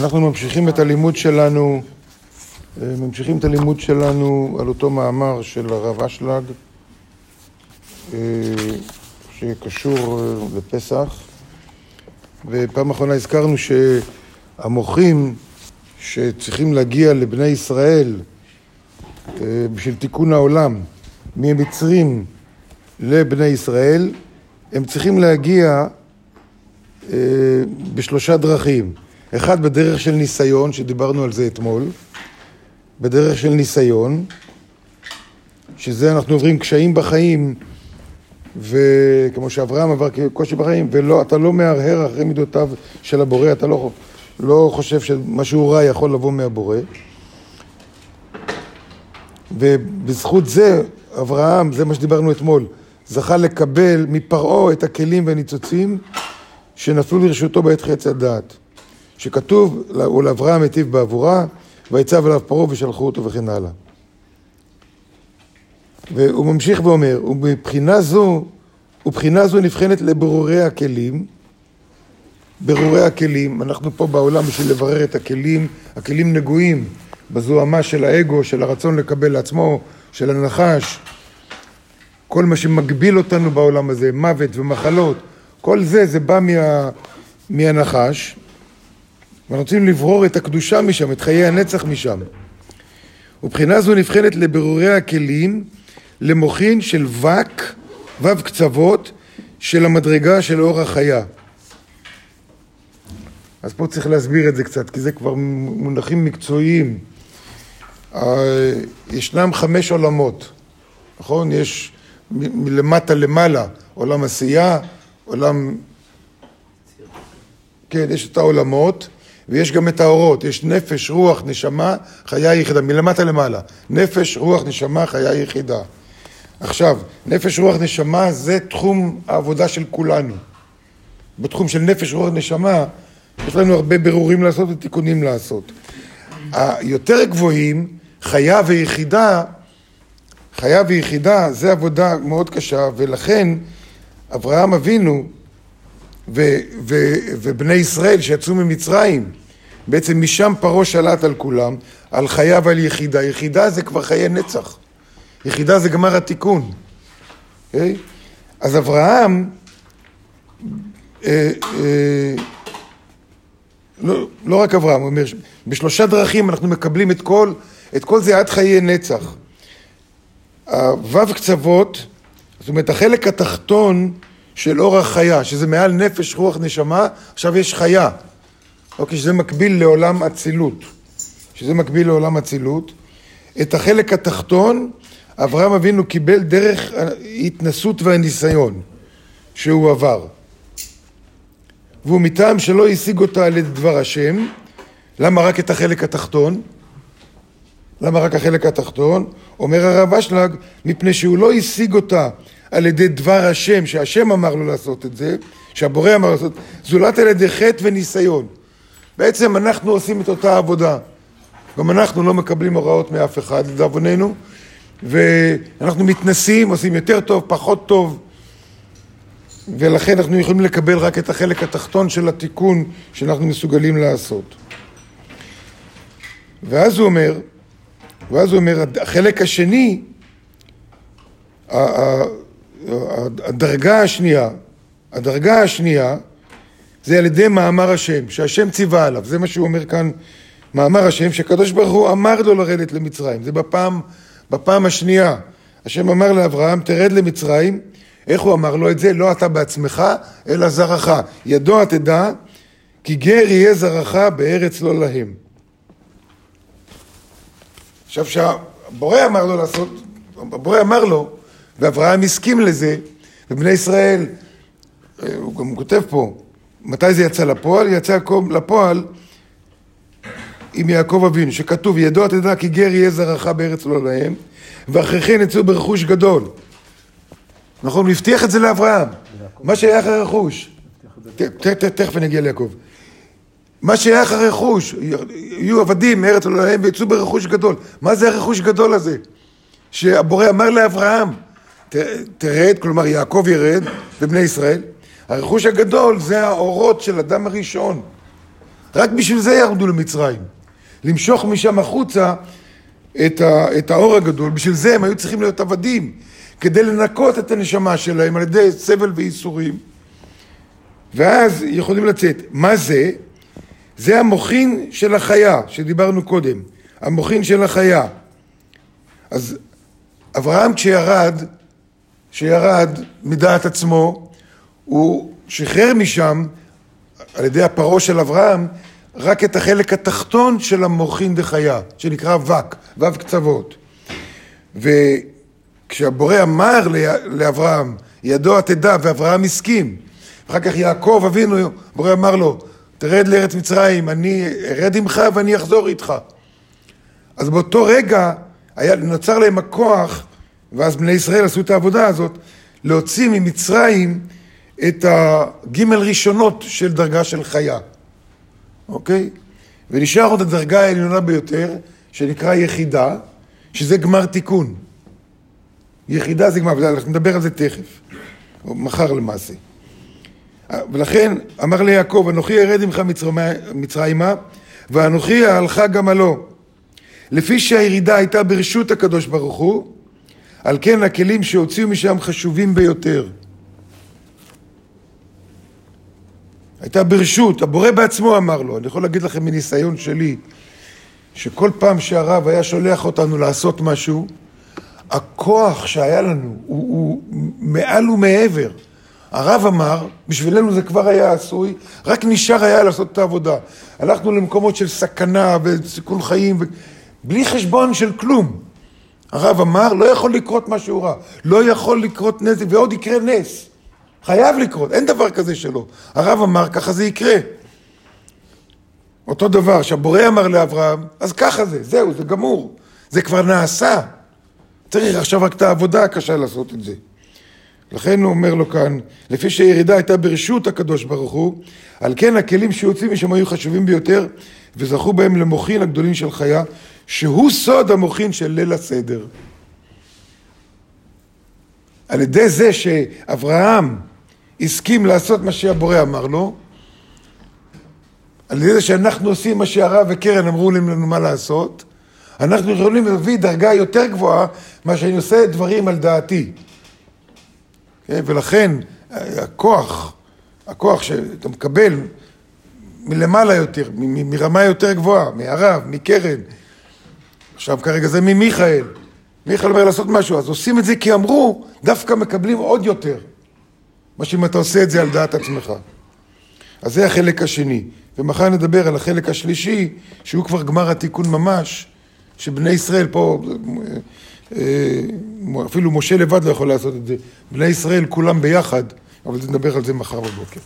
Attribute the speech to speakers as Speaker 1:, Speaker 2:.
Speaker 1: אנחנו ממשיכים את הלימוד שלנו, אה, ממשיכים את הלימוד שלנו על אותו מאמר של הרב אשלג, אה, שקשור אה, לפסח. ופעם אחרונה הזכרנו שהמוחים שצריכים להגיע לבני ישראל בשביל תיקון העולם, ממצרים לבני ישראל, הם צריכים להגיע בשלושה דרכים. אחד בדרך של ניסיון, שדיברנו על זה אתמול, בדרך של ניסיון, שזה אנחנו עוברים קשיים בחיים, וכמו שאברהם עבר קושי בחיים, ואתה לא מהרהר אחרי מידותיו של הבורא, אתה לא, לא חושב שמשהו רע יכול לבוא מהבורא. ובזכות זה, אברהם, זה מה שדיברנו אתמול, זכה לקבל מפרעה את הכלים והניצוצים שנפלו לרשותו בעת חץ הדעת. שכתוב, ולאברהם היטיב בעבורה, ויצב עליו פרעה ושלחו אותו וכן הלאה. והוא ממשיך ואומר, ומבחינה זו, ובחינה זו נבחנת לברורי הכלים, ברורי הכלים, אנחנו פה בעולם בשביל לברר את הכלים, הכלים נגועים בזוהמה של האגו, של הרצון לקבל לעצמו, של הנחש, כל מה שמגביל אותנו בעולם הזה, מוות ומחלות, כל זה, זה בא מה, מהנחש. ואנחנו רוצים לברור את הקדושה משם, את חיי הנצח משם. ובחינה זו נבחנת לברורי הכלים, למוחין של וק, וו קצוות, של המדרגה של אור החיה. אז פה צריך להסביר את זה קצת, כי זה כבר מונחים מקצועיים. אה, ישנם חמש עולמות, נכון? יש מלמטה למעלה עולם עשייה, עולם... כן, יש את העולמות, ויש גם את האורות, יש נפש, רוח, נשמה, חיה יחידה, מלמטה למעלה. נפש, רוח, נשמה, חיה יחידה. עכשיו, נפש, רוח, נשמה זה תחום העבודה של כולנו. בתחום של נפש, רוח, נשמה, יש לנו הרבה ברורים לעשות ותיקונים לעשות. היותר גבוהים, חיה ויחידה, חיה ויחידה זה עבודה מאוד קשה, ולכן אברהם אבינו ו, ו, ובני ישראל שיצאו ממצרים, בעצם משם פרעה שלט על כולם, על חיה ועל יחידה. יחידה זה כבר חיי נצח. יחידה זה גמר התיקון. Okay? אוקיי? אז אברהם, אה, אה, לא, לא רק אברהם, הוא אומר, בשלושה דרכים אנחנו מקבלים את כל, את כל זה עד חיי נצח. הוו קצוות, זאת אומרת החלק התחתון של אור החיה, שזה מעל נפש, רוח, נשמה, עכשיו יש חיה. אוקיי, שזה מקביל לעולם אצילות. שזה מקביל לעולם אצילות. את החלק התחתון, אברהם אבינו קיבל דרך ההתנסות והניסיון שהוא עבר. והוא מטעם שלא השיג אותה על ידי דבר השם, למה רק את החלק התחתון? למה רק החלק התחתון? אומר הרב אשלג, מפני שהוא לא השיג אותה על ידי דבר השם, שהשם אמר לו לעשות את זה, שהבורא אמר לעשות, זולת על ידי חטא וניסיון. בעצם אנחנו עושים את אותה עבודה. גם אנחנו לא מקבלים הוראות מאף אחד, לדאבוננו, ואנחנו מתנסים, עושים יותר טוב, פחות טוב, ולכן אנחנו יכולים לקבל רק את החלק התחתון של התיקון שאנחנו מסוגלים לעשות. ואז הוא אומר, ואז הוא אומר, החלק השני, הדרגה השנייה, הדרגה השנייה זה על ידי מאמר השם, שהשם ציווה עליו, זה מה שהוא אומר כאן, מאמר השם, שקדוש ברוך הוא אמר לו לרדת למצרים, זה בפעם, בפעם השנייה. השם אמר לאברהם, תרד למצרים, איך הוא אמר לו את זה? לא אתה בעצמך, אלא זרעך. ידוע תדע, כי גר יהיה זרעך בארץ לא להם. עכשיו, שהבורא אמר לו לעשות, הבורא אמר לו, ואברהם הסכים לזה, ובני ישראל, אה, הוא גם כותב פה, מתי זה יצא לפועל? יצא לפועל עם יעקב אבינו, שכתוב, ידוע תדע כי גר יהיה זרעך בארץ לא להם, ואחרי כן יצאו ברכוש גדול. נכון? הוא הבטיח את זה לאברהם. מה שייך הרכוש. תכף אני אגיע ליעקב. מה שייך הרכוש, יהיו עבדים מארץ לא להם ויצאו ברכוש גדול. מה זה הרכוש גדול הזה? שהבורא אמר לאברהם, תרד, כלומר יעקב ירד, ובני ישראל. הרכוש הגדול זה האורות של אדם הראשון. רק בשביל זה ירדו למצרים. למשוך משם החוצה את, ה, את האור הגדול, בשביל זה הם היו צריכים להיות עבדים, כדי לנקות את הנשמה שלהם על ידי סבל וייסורים. ואז יכולים לצאת. מה זה? זה המוחין של החיה, שדיברנו קודם. המוחין של החיה. אז אברהם כשירד, כשירד מדעת עצמו, הוא שחרר משם, על ידי הפרעה של אברהם, רק את החלק התחתון של המוחין דחיה, שנקרא וק, וו קצוות. וכשהבורא אמר לאברהם, ידוע תדע, ואברהם הסכים, אחר כך יעקב אבינו, הבורא אמר לו, תרד לארץ מצרים, אני ארד עמך ואני אחזור איתך. אז באותו רגע היה, נוצר להם הכוח, ואז בני ישראל עשו את העבודה הזאת, להוציא ממצרים את הגימל ראשונות של דרגה של חיה, אוקיי? ונשאר עוד הדרגה העליונה ביותר, שנקרא יחידה, שזה גמר תיקון. יחידה זה גמר, אנחנו נדבר על זה תכף, או מחר למעשה. ולכן אמר ליעקב, אנוכי ארד עמך מצרימה, ואנוכי אהלך הלא. לפי שהירידה הייתה ברשות הקדוש ברוך הוא, על כן הכלים שהוציאו משם חשובים ביותר. הייתה ברשות, הבורא בעצמו אמר לו, אני יכול להגיד לכם מניסיון שלי, שכל פעם שהרב היה שולח אותנו לעשות משהו, הכוח שהיה לנו הוא, הוא מעל ומעבר. הרב אמר, בשבילנו זה כבר היה עשוי, רק נשאר היה לעשות את העבודה. הלכנו למקומות של סכנה וסיכון חיים, בלי חשבון של כלום. הרב אמר, לא יכול לקרות משהו רע, לא יכול לקרות נזק, ועוד יקרה נס. חייב לקרות, אין דבר כזה שלא. הרב אמר, ככה זה יקרה. אותו דבר, שהבורא אמר לאברהם, אז ככה זה, זהו, זה גמור. זה כבר נעשה. צריך עכשיו רק את העבודה הקשה לעשות את זה. לכן הוא אומר לו כאן, לפי שהירידה הייתה ברשות הקדוש ברוך הוא, על כן הכלים שיוצאים משם היו חשובים ביותר, וזכו בהם למוחין הגדולים של חיה, שהוא סוד המוחין של ליל הסדר. על ידי זה שאברהם הסכים לעשות מה שהבורא אמר לו, על ידי זה שאנחנו עושים מה שהרב וקרן אמרו לנו מה לעשות, אנחנו יכולים להביא דרגה יותר גבוהה מה שאני עושה דברים על דעתי. כן? ולכן הכוח, הכוח שאתה מקבל מלמעלה יותר, מרמה יותר גבוהה, מהרב, מקרן, עכשיו כרגע זה ממיכאל, מיכאל אומר לעשות משהו, אז עושים את זה כי אמרו, דווקא מקבלים עוד יותר, מה שאם אתה עושה את זה על דעת עצמך. אז זה החלק השני. ומחר נדבר על החלק השלישי, שהוא כבר גמר התיקון ממש, שבני ישראל פה אה, אפילו משה לבד לא יכול לעשות את זה. בני ישראל כולם ביחד, אבל נדבר על זה מחר בבוקר.